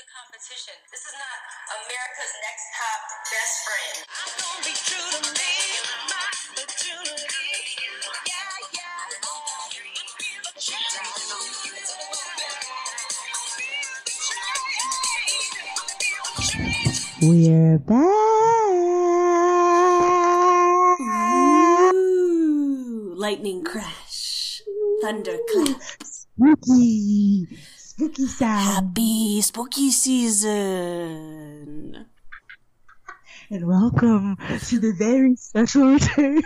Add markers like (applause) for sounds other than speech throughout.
a competition. This is not America's Next Top Best Friend. I'm gonna be true to me, my opportunity. Yeah, yeah. We're back. Ooh, lightning crash, thunderclap. Spooky, spooky sound. Happy spooky season. And welcome to the very special return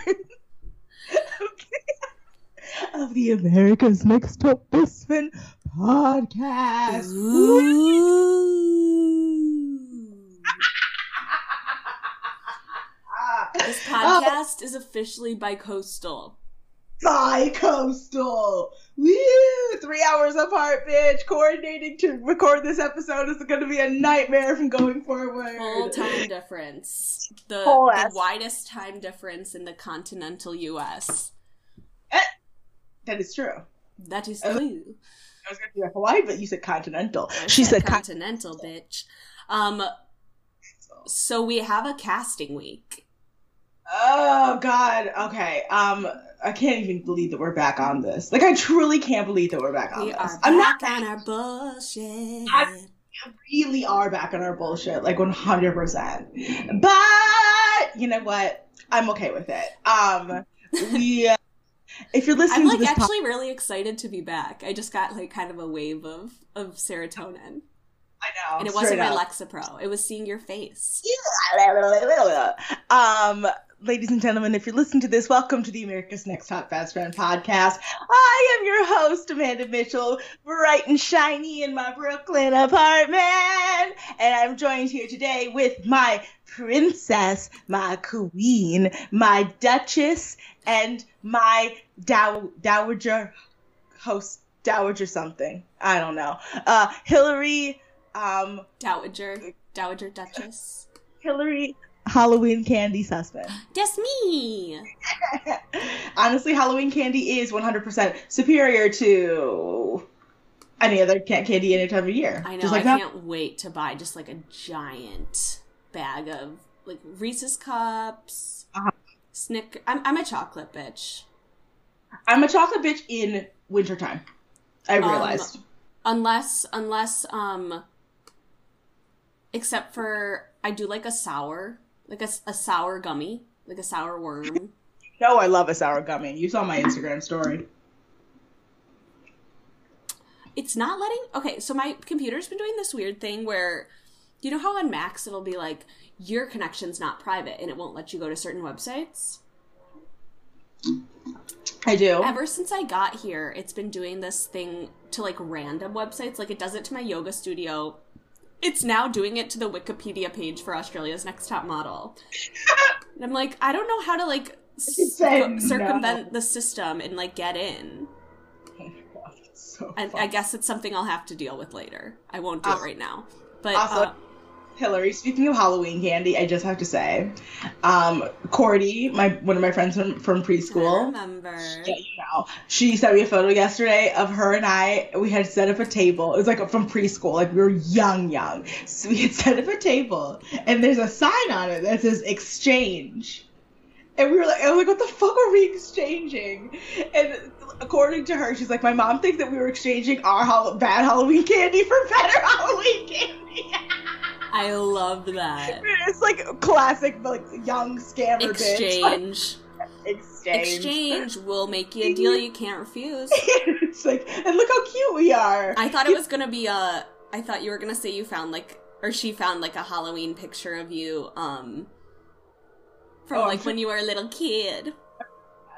of the America's Next Top Best Friend podcast. (laughs) this podcast is officially bi-coastal. Bi-coastal. Woo! Three hours apart, bitch. Coordinating to record this episode is going to be a nightmare from going forward. Full time difference. The, the widest time difference in the continental U.S. Eh, that is true. That is true. I was going to like Hawaii, but you said continental. She said con- continental, bitch. Um, so we have a casting week. Oh God. Okay. Um, I can't even believe that we're back on this. Like, I truly can't believe that we're back on We this. are I'm not. back on our bullshit. I- Really are back on our bullshit, like 100. percent But you know what? I'm okay with it. Um, we. Uh, if you're listening I'm to like this, po- actually really excited to be back. I just got like kind of a wave of of serotonin, I know, and it wasn't my up. Lexapro. It was seeing your face. (laughs) um, ladies and gentlemen, if you're listening to this, welcome to the America's Next Top Fast Friend podcast. I am your host, Amanda Mitchell, bright and shiny in my Brooklyn apartment, and I'm joined here today with my princess, my queen, my duchess, and my dow- dowager host, dowager something. I don't know. Uh, Hillary. Um, Dowager, Dowager Duchess. Hillary Halloween candy suspect. That's me. (laughs) Honestly, Halloween candy is 100% superior to any other candy any time of year. I know. Just like I that. can't wait to buy just like a giant bag of like Reese's cups. Uh-huh. Snicker. I'm I'm a chocolate bitch. I'm a chocolate bitch in wintertime. I Um, realized. Unless unless um. Except for I do like a sour, like a, a sour gummy, like a sour worm. (laughs) no, I love a sour gummy. You saw my Instagram story. it's not letting okay so my computer's been doing this weird thing where you know how on macs it'll be like your connection's not private and it won't let you go to certain websites I do. ever since i got here it's been doing this thing to like random websites like it does it to my yoga studio it's now doing it to the wikipedia page for australia's next top model. And i'm like i don't know how to like It's circumvent no. the system and like get in. (laughs) So and fun. i guess it's something i'll have to deal with later. I won't do it right now. But Also- uh, Hillary, speaking of Halloween candy, I just have to say, um, Cordy, my one of my friends from, from I preschool, remember. Yeah, you know. She sent me a photo yesterday of her and I. We had set up a table. It was like from preschool, like we were young, young. So we had set up a table, and there's a sign on it that says exchange. And we were like, I was like, what the fuck are we exchanging? And according to her, she's like, my mom thinks that we were exchanging our Hall- bad Halloween candy for better Halloween candy. (laughs) I love that. it's like classic, like young scammer bitch. Like, Exchange. (laughs) exchange. Exchange will make you a deal you can't refuse. (laughs) it's like, and look how cute we are. I thought it was gonna be a. I thought you were gonna say you found like, or she found like a Halloween picture of you, um, from Oh, like I'm when you were a little kid.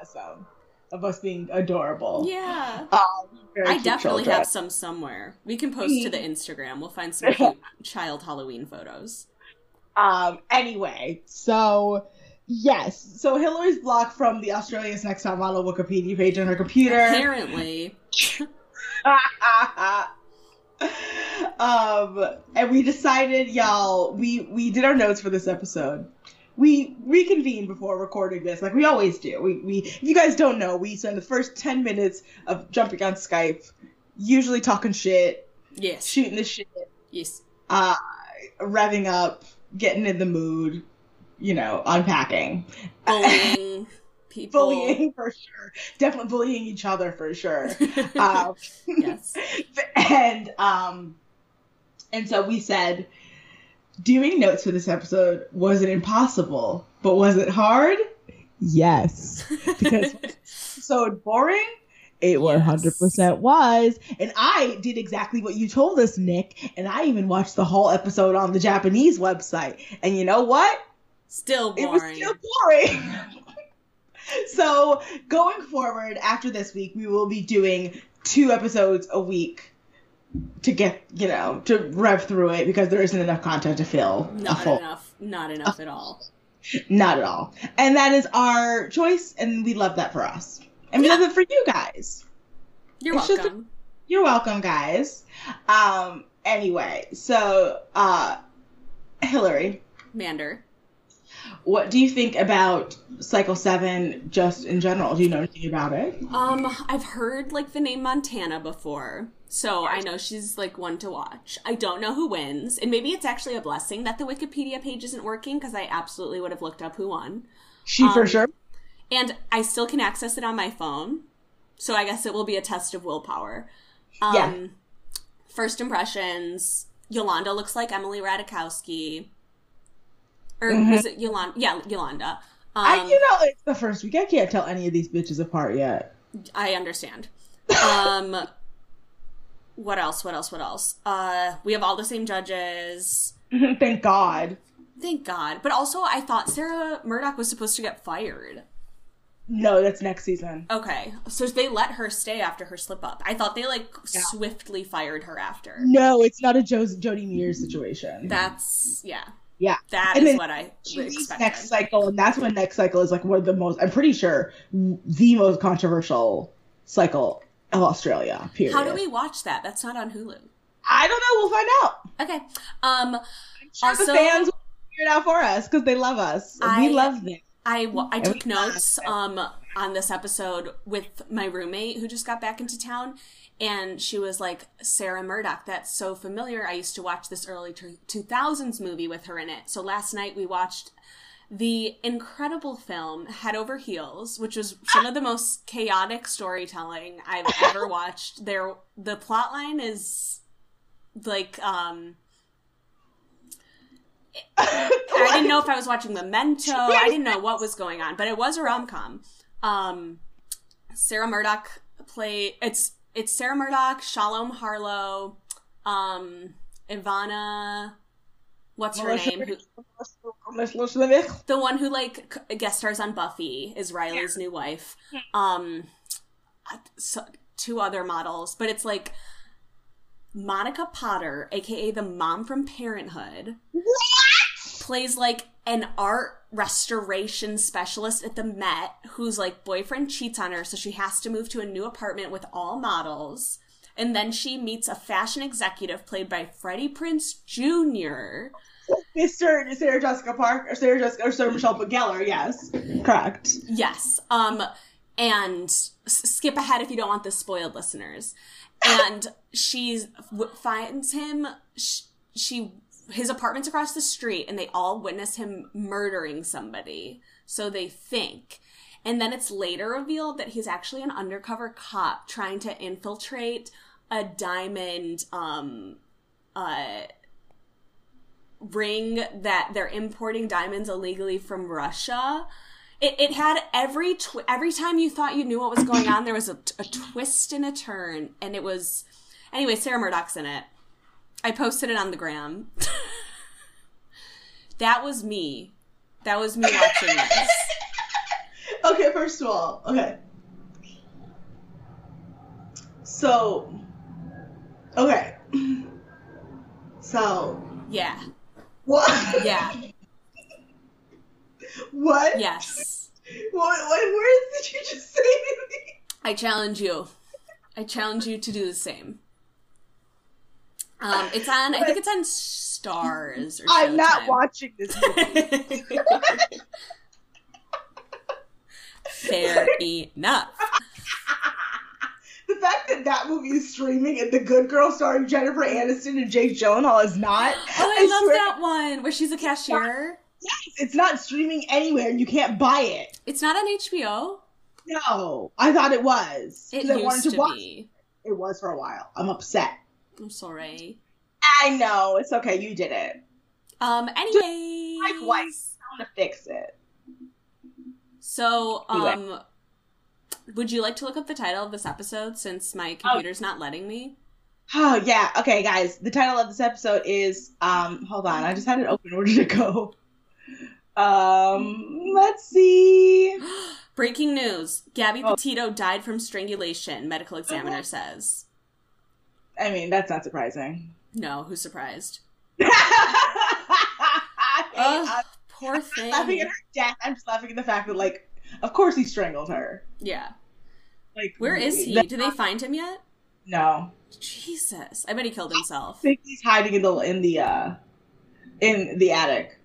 awesome of us being adorable. Yeah. Um, very I definitely children. have some somewhere. We can post to the Instagram. We'll find some (laughs) cute child Halloween photos. Um. Anyway, so yes, so Hillary's blocked from the Australia's Next Top Model Wikipedia page on her computer. Apparently, (laughs) um, and we decided, y'all, we we did our notes for this episode. We reconvene before recording this, like we always do. We we if you guys don't know, we spend the first ten minutes of jumping on Skype, usually talking shit, yes, shooting the shit, yes. uh, revving up, getting in the mood, you know, unpacking. Bullying (laughs) people. bullying for sure. Definitely bullying each other for sure. um, (laughs) Yes. (laughs) and um, and so we said, doing notes for this episode wasn't impossible, but was it hard? Yes, because (laughs) so boring. It one hundred percent was, and I did exactly what you told us, Nick. And I even watched the whole episode on the Japanese website. And you know what? Still boring. It was still boring. (laughs) so going forward after this week, we will be doing two episodes a week to get you know to rev through it because there isn't enough content to fill a Not enough. Not enough at all. Not at all. And that is our choice, and we love that for us, and we Yeah. love it for you guys. You're It's a- welcome. You're welcome, guys. Um. Anyway, so uh, Hillary, Mander. What do you think about Cycle Seven just in general? Do you know anything about it? Um, I've heard like the name Montana before, so I know she's like one to watch. I don't know who wins, and maybe it's actually a blessing that the Wikipedia page isn't working because I absolutely would have looked up who won. She for Um, sure. And I still can access it on my phone, so I guess it will be a test of willpower. Um, Yeah. First impressions: Yolanda looks like Emily Ratajkowski, or Mhm. was it Yolanda? Yeah, Yolanda. Um, I, you know, it's the first week. I can't tell any of these bitches apart yet. I understand. Um, (laughs) what else? What else? What else? Uh, we have all the same judges. (laughs) Thank God. Thank God. But also, I thought Sarah Murdoch was supposed to get fired. No, that's next season. Okay, so they let her stay after her slip up. I thought they like Yeah. swiftly fired her after. No, it's not a jo- Jodie Mears situation. That's yeah. Yeah. That And is what I expected. next cycle, and that's when next cycle is like one of the most. I'm pretty sure the most controversial cycle of Australia. Period. How do we watch that? That's not on Hulu. I don't know. We'll find out. Okay. Um, Sure Also- the fans will figure it out for us because they love us. I- we love them. I, I took notes um on this episode with my roommate who just got back into town and she was like Sarah Murdoch that's so familiar. I used to watch this early 2000s movie with her in it. So last night we watched the incredible film Head Over Heels which was some of the most chaotic storytelling I've ever (laughs) watched. There the plot line is like um (laughs) I didn't know if I was watching Memento. (laughs) I didn't know what was going on, but it was a rom com. Um, Sarah Murdoch play it's it's Sarah Murdoch, Shalom Harlow, um, Ivana. What's her name? The one who like guest stars on Buffy is Riley's new wife. Um, so, two other models, but it's like Monica Potter, aka the mom from Parenthood, plays like an art restoration specialist at the Met whose like boyfriend cheats on her, so she has to move to a new apartment with all models. And then she meets a fashion executive played by Freddie Prinze Jr. Mr. Sarah Jessica Park or Sarah Jessica or Sarah Michelle Gellar. Yes, correct. Yes. Um, and s- skip ahead if you don't want the spoiled listeners. And (laughs) she w- finds him. Sh- she his apartment's across the street, and they all witness him murdering somebody. So they think. And then it's later revealed that he's actually an undercover cop trying to infiltrate a diamond um uh ring that they're importing diamonds illegally from Russia. It, it had every tw- every time you thought you knew what was going on, there was a, a twist and a turn, and it was anyway. Sarah Murdoch's in it. I posted it on the gram. (laughs) that was me. That was me watching this. (laughs) Okay, first of all, okay. So, okay. (clears throat) So, Yeah, what? yeah, (laughs) What? yes. What, what words did you just say to me? I challenge you. I challenge you to do the same. Um, it's on. I think it's on Starz. Or I'm not watching this (laughs) movie. Fair enough. (laughs) the fact that that movie is streaming and The Good Girl starring Jennifer Aniston and Jake Gyllenhaal is not. Oh, I, love swear- that one where she's a cashier. Yes, it's not streaming anywhere and you can't buy it. It's not on HBO. No, I thought it was. It 'cause I wanted used to, watch be. It was for a while. I'm upset. I'm sorry. I know. It's okay. You did it. Um. Anyway, Mike White. I'm gonna fix it. So, Anyway. um, would you like to look up the title of this episode since my Oh. computer's not letting me? Oh yeah. Okay, guys. The title of this episode is um. Hold on. I just had it open. Where did it go? Um. Let's see. (gasps) Breaking news: Gabby Oh. Petito died from strangulation. Medical examiner (gasps) says. I mean, that's not surprising. No, who's surprised? (laughs) I- Ugh, I'm poor laughing thing. at her death. I'm just laughing at the fact that, like, of course he strangled her. Yeah. Like, Where is he? Do they find him yet? No. Jesus, I bet he killed himself. I think he's hiding in the in the uh in the attic.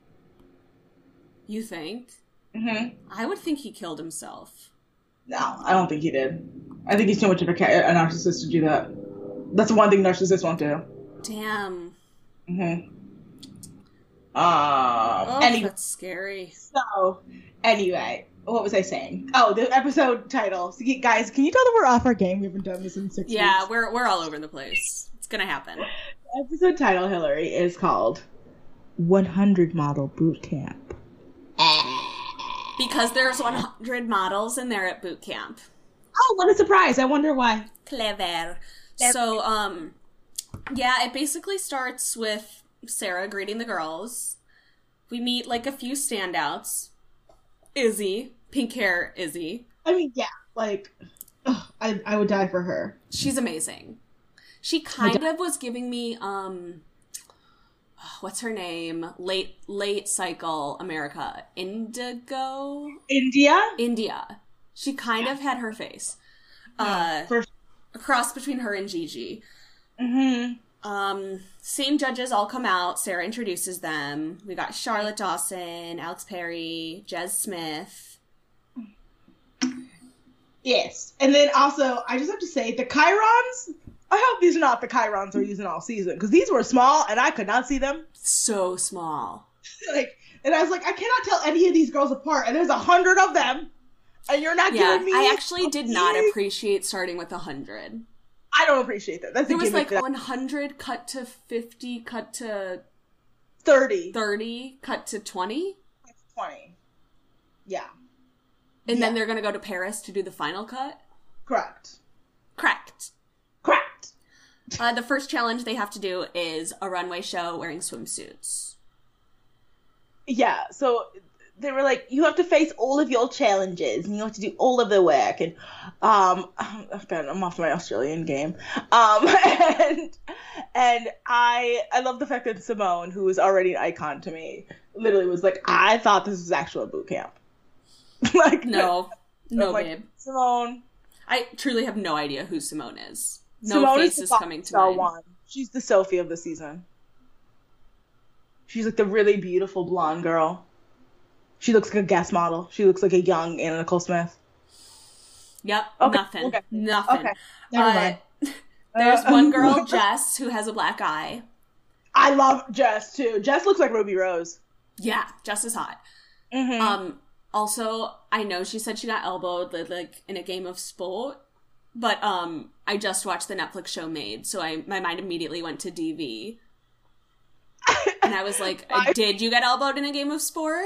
You think? hmm I would think he killed himself. No, I don't think he did. I think he's too much of a, ca- a narcissist to do that. That's one thing narcissists won't do. Damn. hmm Um. Oh, anyway, that's scary. so anyway, what was I saying? Oh, the episode title. So, guys, can you tell that we're off our game? We haven't done this in six Yeah, weeks. we're we're all over the place. It's gonna happen. The episode title, Hillary, is called 100 Model Boot Camp. Because there's 100 models and they're at boot camp. Oh, what a surprise! I wonder why. Clever. Clever. So, um, yeah, it basically starts with Sarah greeting the girls. We meet like a few standouts. Izzy, pink hair Izzy. I mean, yeah, like, ugh, I I would die for her. She's amazing. She kind of was giving me um what's her name? Late late cycle America. Indigo? India. India. She kind of had her face. Uh For a cross between her and Gigi. hmm Um same judges all come out. Sarah introduces them. We got Charlotte Dawson, Alex Perry, Jez Smith. Yes, and then also I just have to say the chirons. I hope these are not the chirons we're using all season because these were small and I could not see them. So small. (laughs) Like, and I was like, I cannot tell any of these girls apart, and there's a hundred of them, and you're not Yeah, giving me. I actually did not appreciate starting with a hundred. I don't appreciate that. That's There a was like 100 cut to 50, cut to thirty. 30, cut to 20. Twenty. Yeah, And then they're going to go to Paris to do the final cut. correct. Correct. Correct. Uh, the first challenge they have to do is a runway show wearing swimsuits. Yeah, so they were like, you have to face all of your challenges and you have to do all of the work. And um, (sighs) again, I'm off my Australian game. Um, (laughs) and and I I love the fact that Simone, who is already an icon to me, literally was like, I thought this was actual boot camp. (laughs) like No, (laughs) no, like, babe. Simone. I truly have no idea who Simone is. No Simone face is coming to mind. one. She's the Sophie of the season. She's like the really beautiful blonde girl. She looks like a guest model. She looks like a young Anna Nicole Smith. Yep, Okay, nothing. okay. Nothing. Okay, never Uh, mind. (laughs) There's Uh, one (laughs) girl, Jess, who has a black eye. I love Jess too. Jess looks like Ruby Rose. Yeah, Jess is hot. Mm-hmm. Um, also, I know she said she got elbowed like, like in a game of sport, but um, I just watched the Netflix show Maid, so I my mind immediately went to DV, and I was like, (laughs) "Did you get elbowed in a game of sport,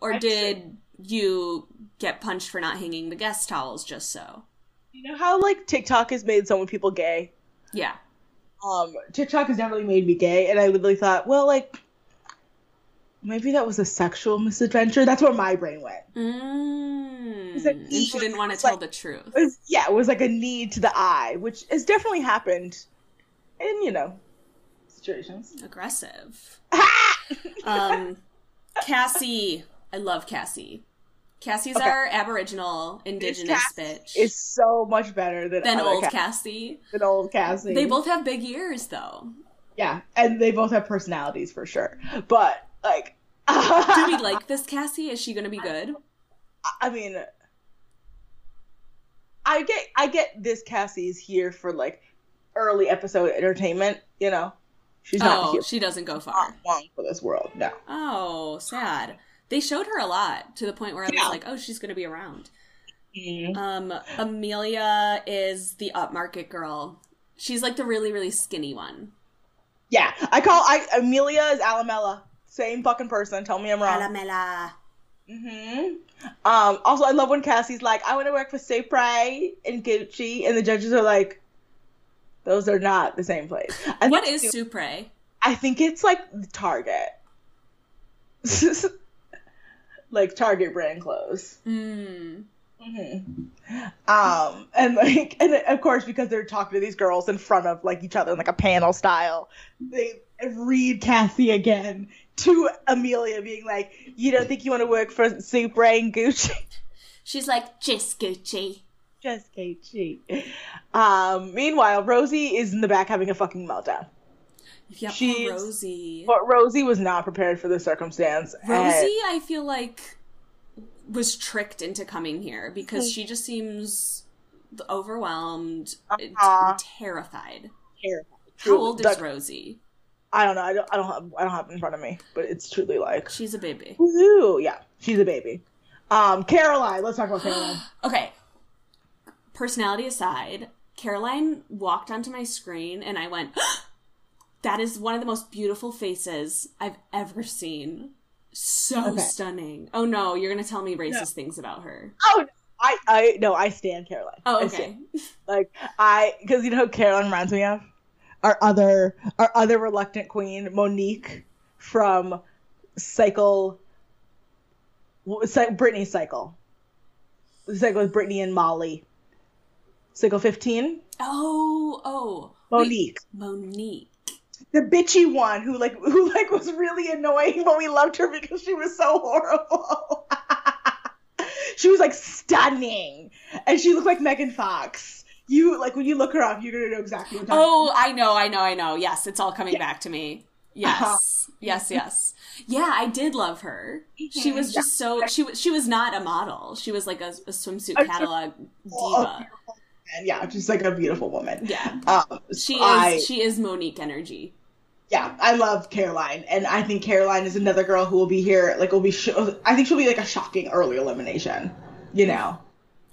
or I did you get punched for not hanging the guest towels just so?" you know how like TikTok has made so many people gay. Yeah, Um, TikTok has definitely made me gay, and I literally thought, well, like maybe that was a sexual misadventure. That's where my brain went. mm. It's like- and she didn't want to tell like- the truth. It was, yeah, it was like a need to the eye, which has definitely happened in you know situations. Aggressive. (laughs) um, Cassie, I love Cassie. Cassie's Okay. our Aboriginal Indigenous bitch. is so much better than than old Cass- Cassie. than old Cassie. They both have big ears, though. yeah, and they both have personalities for sure. But like, (laughs) Do we like this Cassie? Is she gonna be good? I mean, I get I get this Cassie's here for like early episode entertainment, you know. She's not oh, here she doesn't go far. not for this world. No. Oh, sad. They showed her a lot to the point where I was Yeah. like, oh, she's going to be around. Mhm. Um, Amelia is the upmarket girl. She's like the really, really skinny one. Yeah, I call I Amelia is Alamella. Same fucking person. Tell me I'm wrong. Alamela. hmm Um. Also, I love when Cassie's like, "I want to work for Supre and Gucci," and the judges are like, "Those are not the same place." I What think Supre? I think it's like Target, (laughs) like Target brand clothes. Mm. hmm Um, and like, and of course, because they're talking to these girls in front of like each other in like a panel style, they read Cassie again to Amelia, being like, "You don't think you want to work for Supre and Gucci?" She's like, just Gucci. Just Gucci. Um, meanwhile, Rosie is in the back having a fucking meltdown. Yeah, She's- Rosie. But Rosie was not prepared for the circumstance. Rosie, I feel like, was tricked into coming here because she just seems overwhelmed, Uh-huh. terrified. terrified. How old is Rosie? I don't know. I don't. I don't have. I don't have it in front of me. But it's truly like, She's a baby. woohoo! Yeah, she's a baby. Um, Caroline. Let's talk about Caroline. (gasps) Okay. Personality aside, Caroline walked onto my screen and I went, (gasps) that is one of the most beautiful faces I've ever seen. So Okay. stunning. Oh no, you're going to tell me racist things about her. oh, I. I no. I stand Caroline. Oh, okay. Like I, because you know who Caroline reminds me of our other our other reluctant queen, Monique from Cycle. Brittany Cycle. The cycle with Brittany and Molly. Cycle fifteen. Oh, oh. Wait, Monique. Monique. the bitchy one who like who like was really annoying, but we loved her because she was so horrible. (laughs) she was like stunning, and she looked like Megan Fox. You like when you look her up, you're gonna know exactly what. Oh, I know, I know, I know. Yes, it's all coming back to me. Yes. Uh-huh. Yes, yes. Yeah, I did love her. She was just so she was she was not a model. She was like a, a swimsuit catalog diva. And yeah, she's like a beautiful woman. Yeah. Um, She is I, she is Monique energy. yeah, I love Caroline, and I think Caroline is another girl who will be here. Like, will be. Sh- I think she'll be like a shocking early elimination. You know,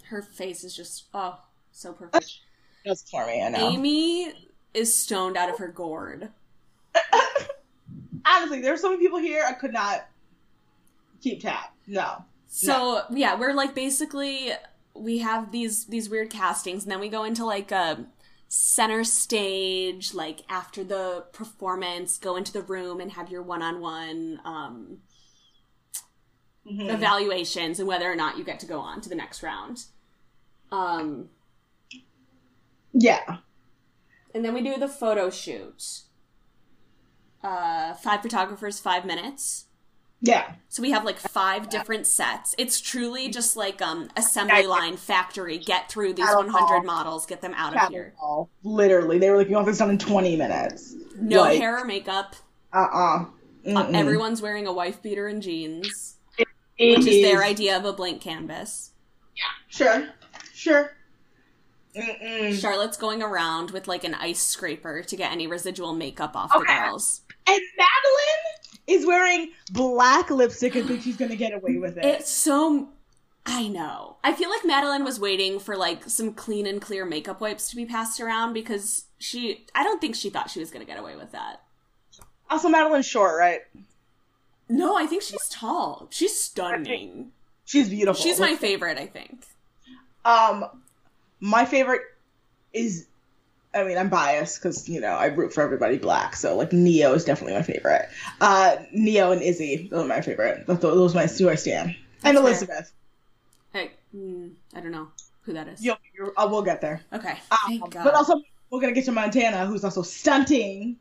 Her face is just oh so perfect. that's for me. I know. Amy is stoned out of her gourd. (laughs) Honestly, there's so many people here I could not keep tab. No. So yeah, we're like basically we have these these weird castings, and then we go into like a center stage, like after the performance, go into the room and have your one on one um evaluations and whether or not you get to go on to the next round. Um, Yeah. and then we do the photo shoot. Uh, five photographers, five minutes. Yeah. So we have like five different sets. It's truly just like um assembly line factory. Get through these 100 models, get them out of here. Literally, they were like, "You want this done in 20 minutes." No Like, hair or makeup. Uh-uh. Uh, everyone's wearing a wife beater and jeans, It which is their idea of a blank canvas. Yeah. Sure. Sure. Mm-mm. Charlotte's going around with like an ice scraper to get any residual makeup off Okay. the girls. And Madeline is wearing black lipstick and thinks she's gonna get away with it. It's so. I know. I feel like Madeline was waiting for like some clean and clear makeup wipes to be passed around because she. I don't think she thought she was going to get away with that. also, Madeline's short, right? No, I think she's tall. She's stunning. She's beautiful. She's my favorite, I think. Um, my favorite is, I mean, I'm biased because you know I root for everybody black, so like Neo is definitely my favorite. Uh, Neo and Izzy, those are my favorite. Those, those are my two I stand. And. Elizabeth. I, mm, I don't know who that is. You'll, you're, uh, we'll get there. Okay. Um, but also, we're gonna get to Montana, who's also stunting.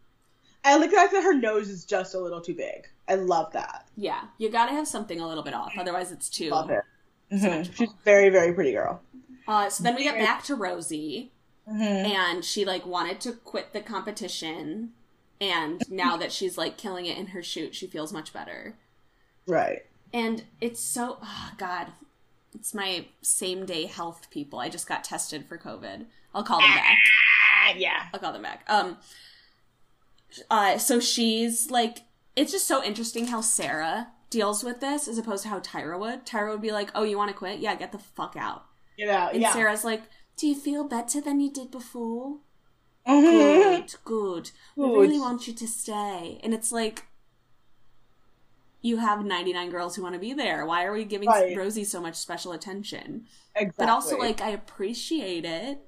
I like the fact that her nose is just a little too big. I love that. yeah, you gotta have something a little bit off, otherwise it's too. Love it. Mhm. She's a very, very pretty girl. Uh, so then we get back to Rosie, Mhm. and she like wanted to quit the competition, and now that she's like killing it in her shoot, she feels much better. Right. And it's so, oh God, It's my same day health people. I just got tested for COVID. I'll call them back. Ah, yeah. I'll call them back. Um. Uh. So she's like, it's just so interesting how Sarah deals with this as opposed to how Tyra would. Tyra would be like, "Oh, you want to quit? Yeah, get the fuck out." You know, And yeah. Sarah's like, "Do you feel better than you did before?" Mhm. Good, good. We Good. really want you to stay. And it's like, you have 99 girls who want to be there. Why are we giving Right. Rosie so much special attention? Exactly. But also, like, I appreciate it.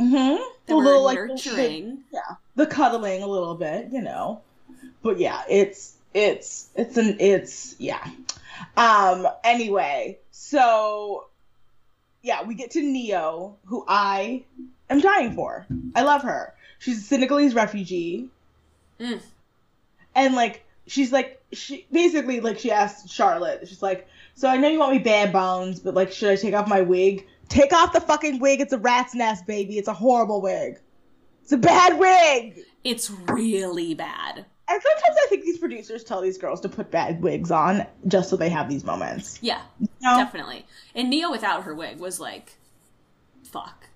Mhm. That little like nurturing. The, yeah, the cuddling a little bit, you know. But yeah, it's it's it's an it's yeah. Um. Anyway, so yeah, we get to Neo, who I am dying for. I love her. She's a Senegalese refugee. Mm. and like she's like she basically like she asked Charlotte, she's like, so I know you want me bare bones, but like should I take off my wig? Take off the fucking wig. It's a rat's nest, baby. It's a horrible wig. It's a bad wig. It's really bad. And sometimes I think these producers tell these girls to put bad wigs on just so they have these moments. Yeah, You know? definitely. And Neo without her wig was like, fuck.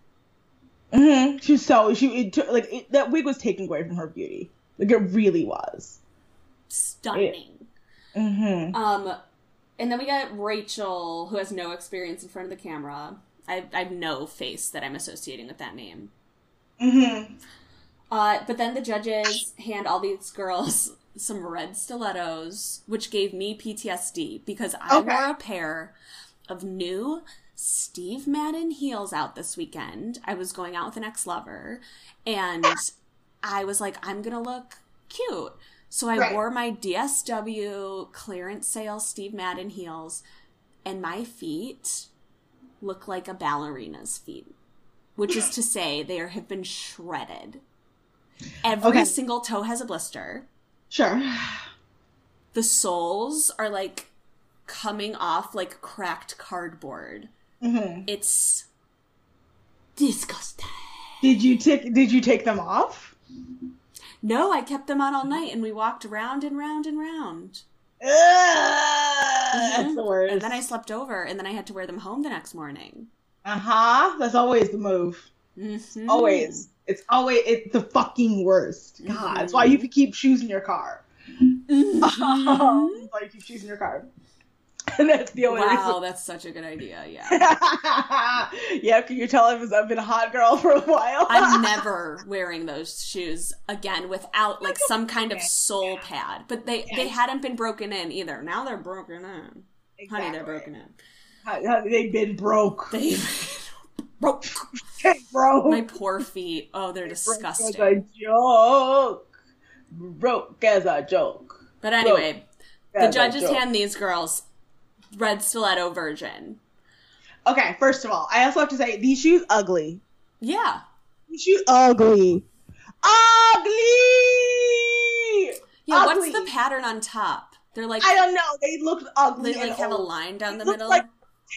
hmm She was so she it took, like it, that wig was taken away from her beauty. Like it really was. Stunning. hmm Um, and then we got Rachel, who has no experience in front of the camera. I, I have no face that I'm associating with that name. hmm Uh, but then the judges hand all these girls (laughs) some red stilettos, which gave me PTSD because I Okay. wore a pair of new Steve Madden heels out this weekend. I was going out with an ex lover, and I was like, I'm gonna look cute. So I Right. wore my DSW clearance sale Steve Madden heels, and my feet look like a ballerina's feet, which is to say, they are, have been shredded. Every Okay. single toe has a blister. Sure. The soles are like coming off like cracked cardboard. hmm It's disgusting. Did you take Did you take them off? No, I kept them on all night and we walked round and round and round. Ugh, That's the worst. Mm-hmm. And then I slept over and then I had to wear them home the next morning. Uh huh. That's always the move. Mhm. Always. It's always it's the fucking worst. God, that's why you keep shoes in your car. Mhm. (laughs) that's why you keep shoes in your car. (laughs) And that's the only wow, that's such a good idea. Yeah. (laughs) yeah, can you tell I've, I've been a hot girl for a while? I'm never wearing those shoes again without like some kind of sole pad. But they they hadn't been broken in either. Now they're broken in. Honey, they're broken in. They've been broke. They broke broke. my poor feet. Oh, they're Broke as disgusting. a joke. Broke as a joke. But anyway, the judges hand these girls red stiletto version. Okay, first of all, I also have to say these shoes ugly. Yeah. These shoes ugly. Ugly. Yeah, Ugly. what's the pattern on top? They're like I don't know. They look ugly. they like have a line down They the middle. like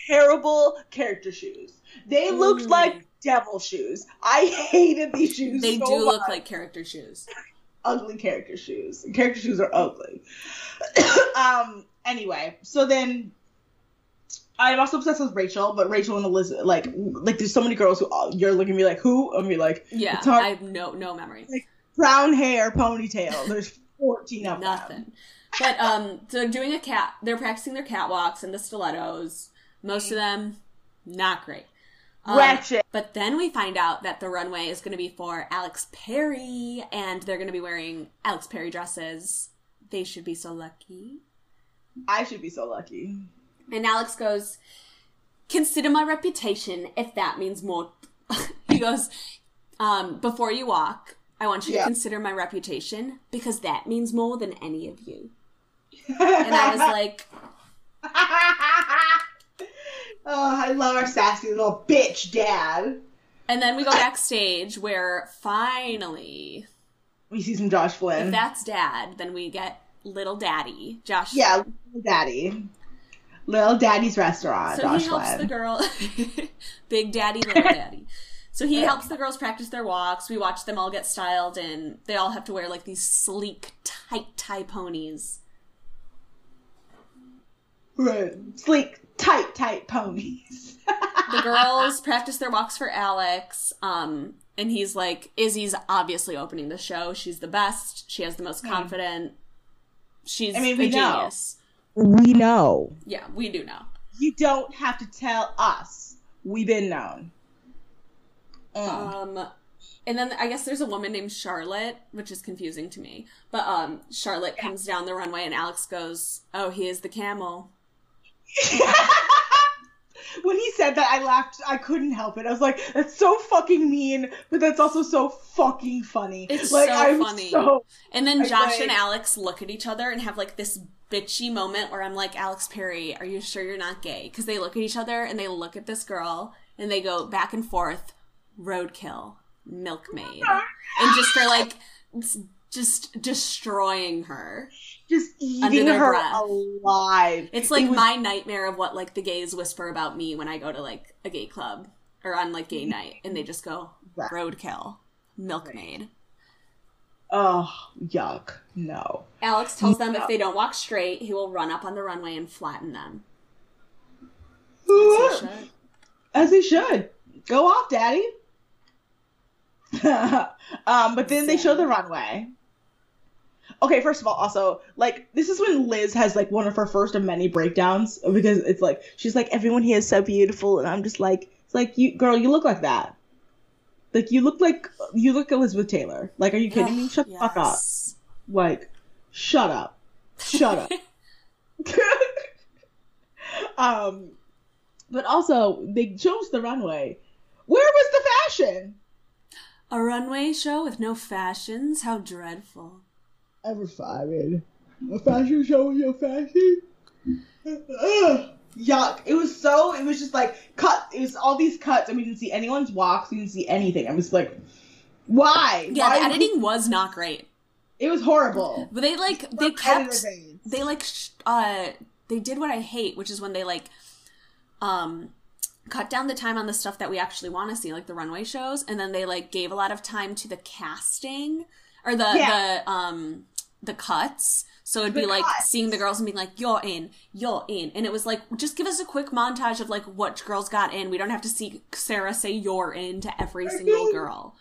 terrible character shoes. They looked Mm. like devil shoes. I (laughs) hated these shoes. they so do look like character shoes. ugly character shoes. Character shoes are ugly. (coughs) um. Anyway, so then I'm also obsessed with Rachel, but Rachel and Elizabeth, like, like there's so many girls who all, you're looking at me like who? I'm be like Yeah, It's hard- I have no no memory. brown hair, ponytail. There's (laughs) 14 of them. Nothing. But um, so doing a cat, they're practicing their catwalks and the stilettos. Most of them, not great. Um, Ratchet. But then we find out that the runway is going to be for Alex Perry, and they're going to be wearing Alex Perry dresses. They should be so lucky. I should be so lucky. And Alex goes, Consider my reputation if that means more. (laughs) he goes, um, Before you walk, I want you Yeah. to consider my reputation because that means more than any of you. And (laughs) and I was like, (laughs) oh, I love our sassy little bitch dad. And then we go backstage where finally, We see some Josh Flynn. if that's dad, then we get little daddy, Josh. yeah, little daddy. Little daddy's restaurant, So Josh he helps Flynn. the girl, (laughs) big daddy, little (laughs) daddy. So he helps the girls practice their walks. We watch them all get styled, and they all have to wear like these sleek, tight tie ponies. Right. Sleek, tight, tight ponies. the girls practice their walks for Alex. Um, and he's like, Izzy's obviously opening the show. She's the best. She has the most confident. She's I mean, a we know. genius. We know. Yeah, we do know. You don't have to tell us. We've been known. Mm. Um, and then I guess there's a woman named Charlotte, which is confusing to me. But um, Charlotte comes down the runway, and Alex goes, "Oh, he is the camel." (laughs) when he said that, I laughed. I couldn't help it. I was like, "That's so fucking mean," but that's also so fucking funny. It's like, so I'm funny. So And then Josh like- and Alex look at each other and have like this bitchy moment where I'm like, Alex Perry, are you sure you're not gay? Because they look at each other and they look at this girl and they go back and forth, roadkill, milkmaid, and just are like, just destroying her. Just eating her breath. alive. It's like It was- my nightmare of what like the gays whisper about me when I go to like a gay club or on like gay night, and they just go Right. roadkill, milkmaid. Oh, yuck! No. Alex tells them if they don't walk straight, he will run up on the runway and flatten them. As he should. As he should. Go off, daddy. (laughs) um, but then they show the runway. Okay, first of all, also, like, this is when Liz has, like, one of her first of many breakdowns because it's like, she's like, everyone here is so beautiful, and I'm just like, it's like, you, girl, you look like that. Like, you look like, you look Elizabeth Taylor. Like, are you kidding me? Shut the fuck up. Like, shut up. Shut up. (laughs) (laughs) um, but also, they chose the runway. Where was the fashion? A runway show with no fashions? How dreadful. Ever fired. A fashion show with your fashion? Ugh. Yuck. It was so, it was just like cut. It was all these cuts, and we didn't see anyone's walks. We didn't see anything. I was like, why? Yeah, Why the would- editing was not great. It was horrible. But they like they Editor kept veins. they like sh- uh they did what I hate, which is when they like um cut down the time on the stuff that we actually want to see, like the runway shows, and then they like gave a lot of time to the casting or the Yeah. the um the cuts. So it'd be The like cuts. seeing the girls and being like, "You're in, you're in," and it was like, just give us a quick montage of like what girls got in. We don't have to see Sarah say "you're in" to every single girl,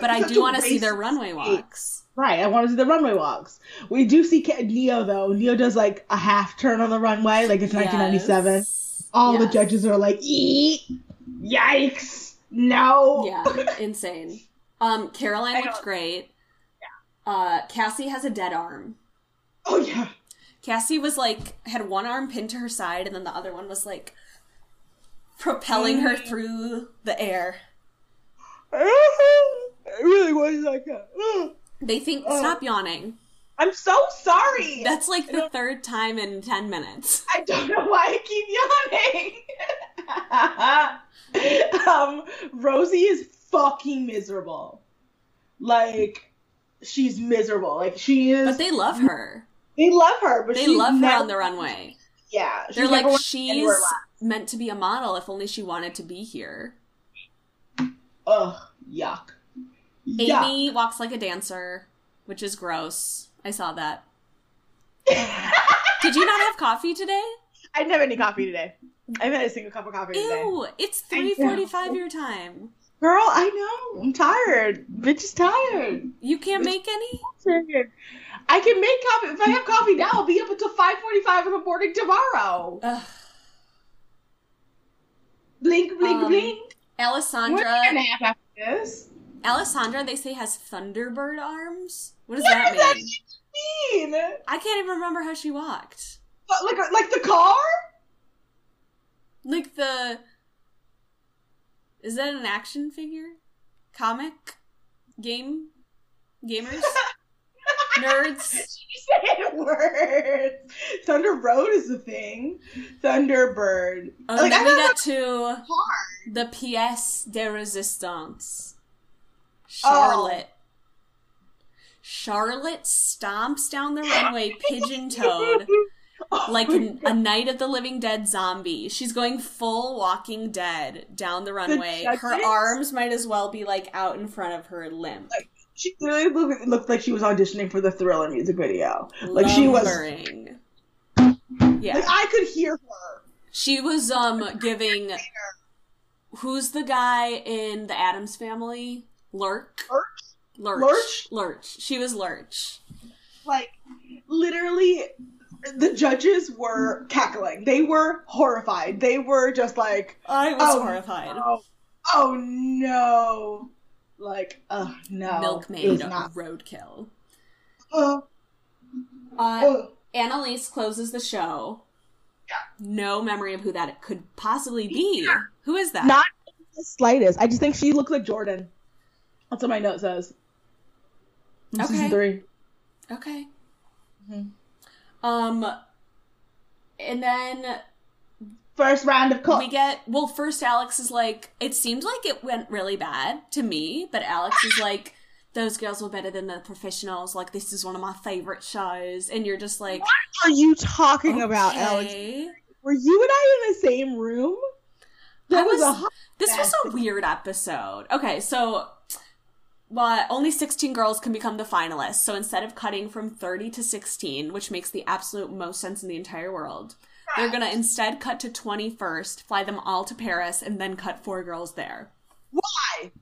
but I do want to see their runway walks. Right, I want to see the runway walks. We do see Neo though. Neo does like a half turn on the runway, like it's 1997. Yes. All the judges are like, "Eat, yikes, no." Yeah, (laughs) insane. Um, Caroline looked great. Uh, Cassie has a dead arm. Oh yeah. Cassie was like had one arm pinned to her side, and then the other one was like propelling her through the air. it (laughs) really was like a. ugh. They think Oh. stop yawning. I'm so sorry. That's like the third time in ten minutes. (laughs) I don't know why I keep yawning. (laughs) um, Rosie is fucking miserable. Like, she's miserable. Like she is. But they love her. They love her, but They she's love her never- on the runway. Yeah, They're like she's meant to be a model if only she wanted to be here. Ugh, yuck. Yuck. Amy walks like a dancer, which is gross. I saw that. (laughs) Did you not have coffee today? I didn't have any coffee today. I haven't had a single cup of coffee today. Ew, it's 3:45 your time. Girl, I know. I'm tired. Bitch is tired. You can't make any? Tired. I can make coffee. If I have coffee now, I'll be up until 5.45 in the morning tomorrow. Ugh. Blink, blink, Um, blink. Alessandra and a half after this. Alessandra they say has thunderbird arms. What does What that does that mean? mean? I can't even remember how she walked. But like, like the car? Like the Is that an action figure? Comic? Game? Gamers? (laughs) Nerds? (laughs) She said words. Thunder Road is the thing. Thunderbird. Oh, Like, then we got to Car. the pièce de résistance. Oh. Charlotte. Charlotte stomps down the runway pigeon toed (laughs) (laughs) Oh like a Night of the Living Dead zombie. She's going full Walking Dead down the runway. her arms might as well be like out in front of her limp. She literally looked, looked like she was auditioning for the Thriller music video. Like she was. Yeah. Like I could hear her. She was um giving who's the guy in the Addams family? Lurk? Lurch? Lurch. Lurch? Lurch. She was Lurch. Like literally the judges were cackling. They were horrified. They were just like I was Oh, horrified. oh, oh no. Like, oh no. Milkmaid not. roadkill. Oh, Uh, oh. Annalise closes the show. Yeah. No memory of who that could possibly be. Who is that? Not the slightest. I just think she looks like Jordan. That's what my note says. Okay. Season three. Okay. Mhm. Um, and then First round of calls. we get well. First, Alex is like, it seemed like it went really bad to me, but Alex is like, those girls were better than the professionals. Like, this is one of my favorite shows, and you're just like, What are you talking about, Alex? Were you and I in the same room? That I was, was- This was a weird episode. Okay, so well, only 16 girls can become the finalists. So instead of cutting from 30 to 16, which makes the absolute most sense in the entire world, they're going to instead cut to 20 first, fly them all to Paris, and then cut four girls there. Why?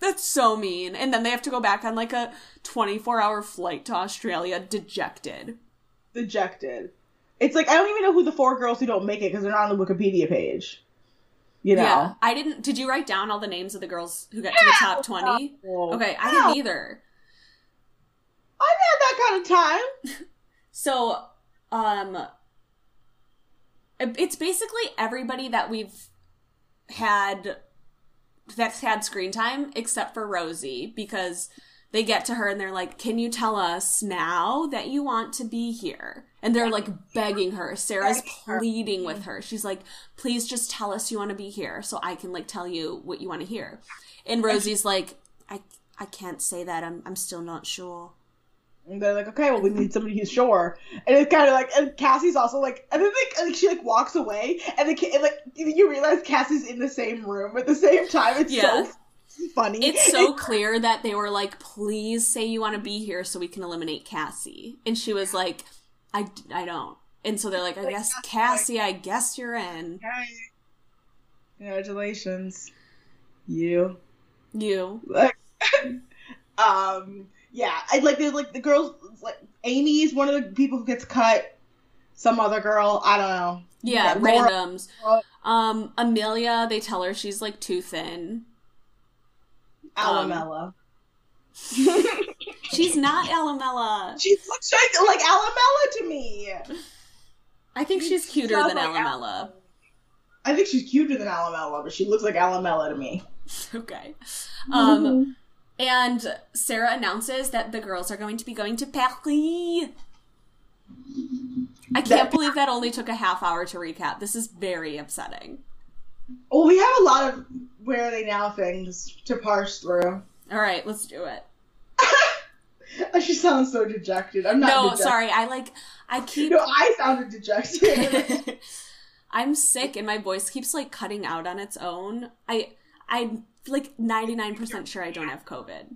That's so mean. And then they have to go back on like a 24 hour flight to Australia dejected. Dejected. It's like I don't even know who the four girls who don't make it because they're not on the Wikipedia page. You know. Yeah. I didn't. Did you write down all the names of the girls who got to the top 20? Oh, Okay, I didn't either. I've had that kind of time. (laughs) So, um, it's basically everybody that we've had that's had screen time except for Rosie because they get to her and they're like, "Can you tell us now that you want to be here?" And they're like begging her. Sarah's pleading with mm-hmm. her. She's like, "Please just tell us you want to be here so I can like tell you what you want to hear." And Rosie's like, "I I can't say that. I'm I'm still not sure." And they're like, okay, well, we need somebody who's sure. And it's kind of like, and Cassie's also like, and then like, like she like walks away, and the kid, like you realize Cassie's in the same room at the same time. It's Yeah. so funny. It's so (laughs) clear that they were like, please say you want to be here so we can eliminate Cassie. And she was like, I, I don't. And so they're like, I guess, Cassie, I guess you're in. Congratulations, you. You. (laughs) Um, yeah, I like there's like the girls like Amy is one of the people who gets cut. Some other girl, I don't know. Yeah, Yeah, randoms. Laura- Um, Amelia, they tell her she's like too thin. Um, Alamella. (laughs) (laughs) She's not Alamella. she looks like, like Alamella to me. I think she's cuter Sounds than like Alamella. I think she's cuter than Alamella, but she looks like Alamella to me. (laughs) Okay. Um, and Sarah announces that the girls are going to be going to Paris. I can't That- believe that only took a half hour to recap. This is very upsetting. well, we have a lot of where are they now things to parse through. All right, let's do it. (laughs) she sounds so dejected. I'm not. No, dejected. sorry. I like I (laughs) keep No, I sounded dejected. (laughs) I'm sick and my voice keeps like cutting out on its own. I I'm like 99% sure I don't have COVID.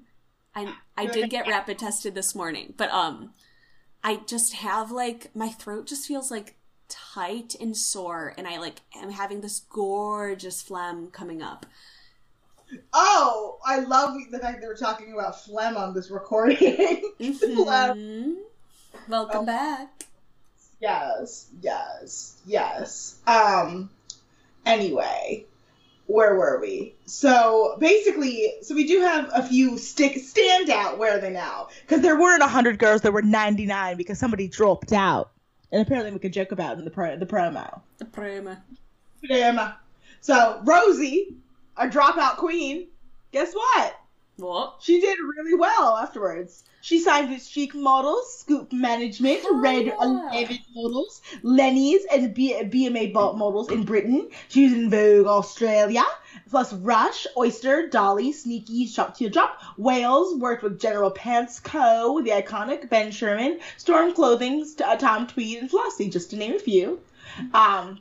I I did get rapid tested this morning, but um I just have like my throat just feels like tight and sore and I like am having this gorgeous phlegm coming up. Oh, I love the fact that we're talking about phlegm on this recording. (laughs) phlegm. Mhm. Welcome Oh. back. Yes, yes, yes. Um. Anyway, where were we? So basically, so we do have a few stick standout. Where are they now? Because there weren't hundred girls. There were ninety nine because somebody dropped out, and apparently we could joke about it in the pro the promo. The promo. Damn. So Rosie, our dropout queen. Guess what? What? She did really well afterwards. She signed with Chic Models, Scoop Management, Oh, Red yeah. 11 Models, Lenny's, and B- BMA Bolt Models in Britain. She was in Vogue Australia, plus Rush, Oyster, Dolly, Sneaky, Shop to Drop, Wales, worked with General Pants Co., the iconic Ben Sherman, Storm Clothing, Tom Tweed, and Flossie, just to name a few. Um,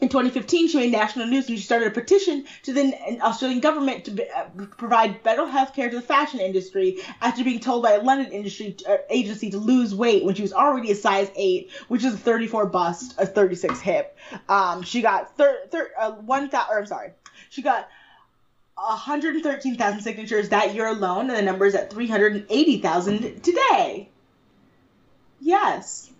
in 2015, she made national news when she started a petition to the Australian government to be, uh, provide better health care to the fashion industry after being told by a London industry uh, agency to lose weight when she was already a size 8, which is a 34 bust, a 36 hip. Um, she got thir- thir- uh, 1,000, or I'm sorry, she got 113,000 signatures that year alone, and the number is at 380,000 today. Yes.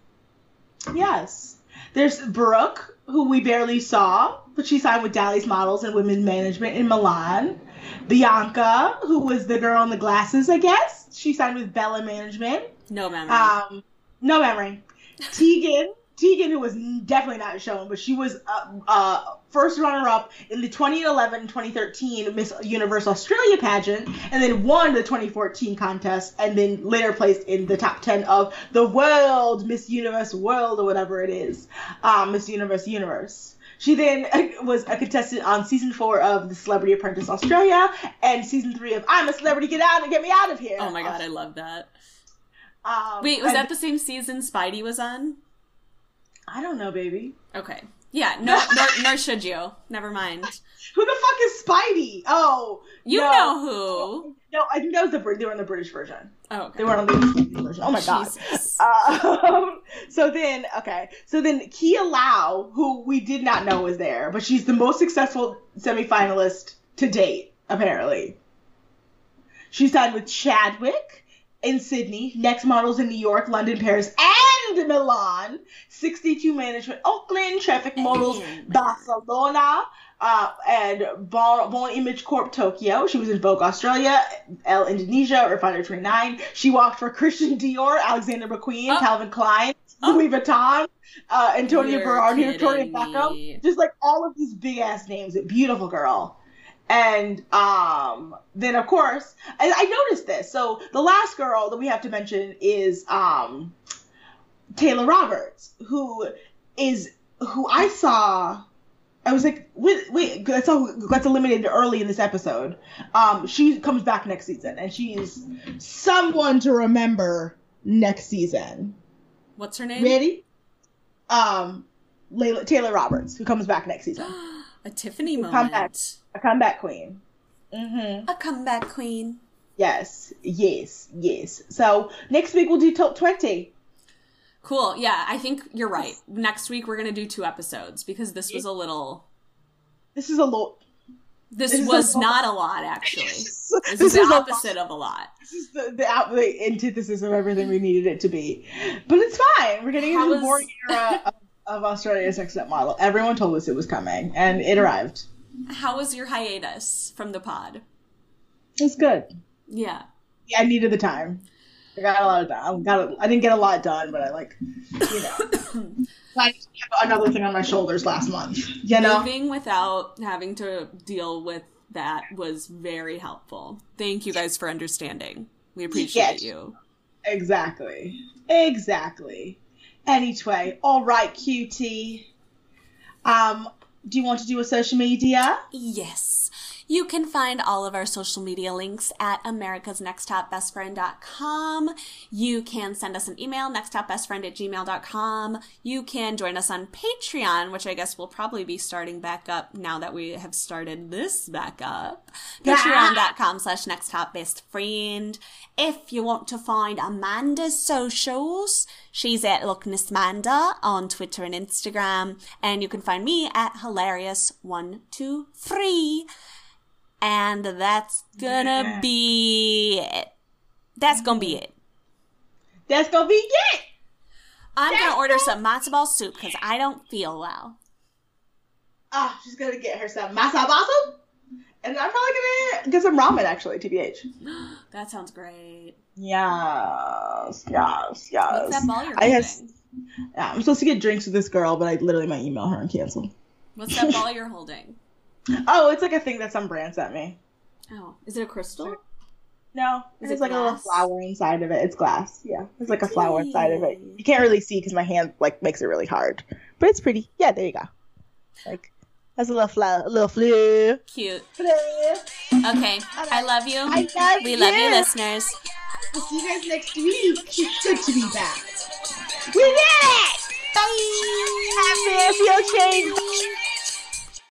Yes. There's Brooke, who we barely saw, but she signed with Dally's Models and Women's Management in Milan. Bianca, who was the girl in the glasses, I guess. She signed with Bella Management. No memory. Um, no memory. Tegan, Tegan, who was definitely not shown, but she was uh, uh, first runner-up in the 2011-2013 Miss Universe Australia pageant, and then won the 2014 contest, and then later placed in the top 10 of the World Miss Universe World or whatever it is, um, Miss Universe Universe. She then uh, was a contestant on season four of The Celebrity Apprentice Australia and season three of I'm a Celebrity, Get Out and Get Me Out of Here. oh my god, I love that. Um, Wait, was that the same season Spidey was on? I don't know, baby. Okay. Yeah, no, (laughs) nor, nor should you. Never mind. Who the fuck is Spidey? Oh, You no. know who. No, I think that was the they were on the British version. Oh, okay. They were on the British version. Oh my god. Um, so then, okay, so then Kia Lau, who we did not know was there, but she's the most successful semifinalist to date, apparently. She signed with Chadwick in Sydney, Next Models in New York, London, Paris, and Milan. 62 Management, Oakland, Traffic Models, Barcelona, uh, and bon Image Corp Tokyo. She was in Vogue Australia, Elle Indonesia, Refinery 29. She walked for Christian Dior, Alexander McQueen, Oh. Calvin Klein, Oh. Louis Vuitton, uh, Antonio You're Berardi, Victoria Beckham. Just like all of these big ass names. Beautiful girl. And um, then of course, I, I noticed this. So the last girl that we have to mention is um, Taylor Roberts, who is who I saw. I was like, wait, wait, that's all that's eliminated early in this episode. Um, she comes back next season, and she's someone to remember next season. What's her name? Ready? Um, Layla, Taylor Roberts, who comes back next season, (gasps) A Tiffany moment. Comeback. a comeback queen. Mm-hmm. A comeback queen. Yes, yes, yes. So next week we'll do top twenty. Cool. Yeah, I think you're right. Next week we're gonna do two episodes because this was a little. This is a lot. This, This was a- not a lot, actually. (laughs) This, This is the is a- opposite of a lot. This is the, the, out, the antithesis of everything we needed it to be. But it's fine. We're getting How into the boring era (laughs) of, of Australia's next step model. Everyone told us it was coming, and it mm-hmm. arrived. How was your hiatus from the pod? It's good. Yeah. Yeah, I needed the time. I got a lot of done. I got. A, I didn't get a lot done, but I like, you know, (laughs) I have another thing on my shoulders last month. You know, Moving without having to deal with that was very helpful. Thank you guys for understanding. We appreciate Yes. you. exactly, exactly. Anyway, all right, QT. Um, do you want to do a social media? Yes. You can find all of our social media links at americasnexttopbestfriend.com. You can send us an email, nexttopbestfriend at gmail.com. You can join us on Patreon, which I guess will probably be starting back up now that we have started this back up. Patreon.com slash nexttopbestfriend. If you want to find Amanda's socials, she's at Looknessmanda on Twitter and Instagram. And you can find me at hilarious123. And that's gonna Yeah. be it. That's gonna be it. That's gonna be it. I'm That's gonna order some matzo ball soup because I don't feel well. Ah, she's gonna get her some soup, and I'm probably gonna get some ramen actually. Tbh. (gasps) That sounds great. Yes, yes, yes. What's that ball you're I have. Yeah, I'm supposed to get drinks with this girl, but I literally might email her and cancel. What's that (laughs) ball you're holding? Oh, it's like a thing that some brand sent me. Oh, is it a crystal? No, Is it's it like a little flower inside of it. It's glass. Yeah, it's like a flower inside of it. You can't really see because my hand like makes it really hard, but it's pretty. Yeah, there you go. Like that's a little flower, a little fleur. Cute. Fleur. Okay. I love you. I love we love you, you. listeners. We'll see you guys next week. It's good to be back. We did it! Bye! Happy feel change.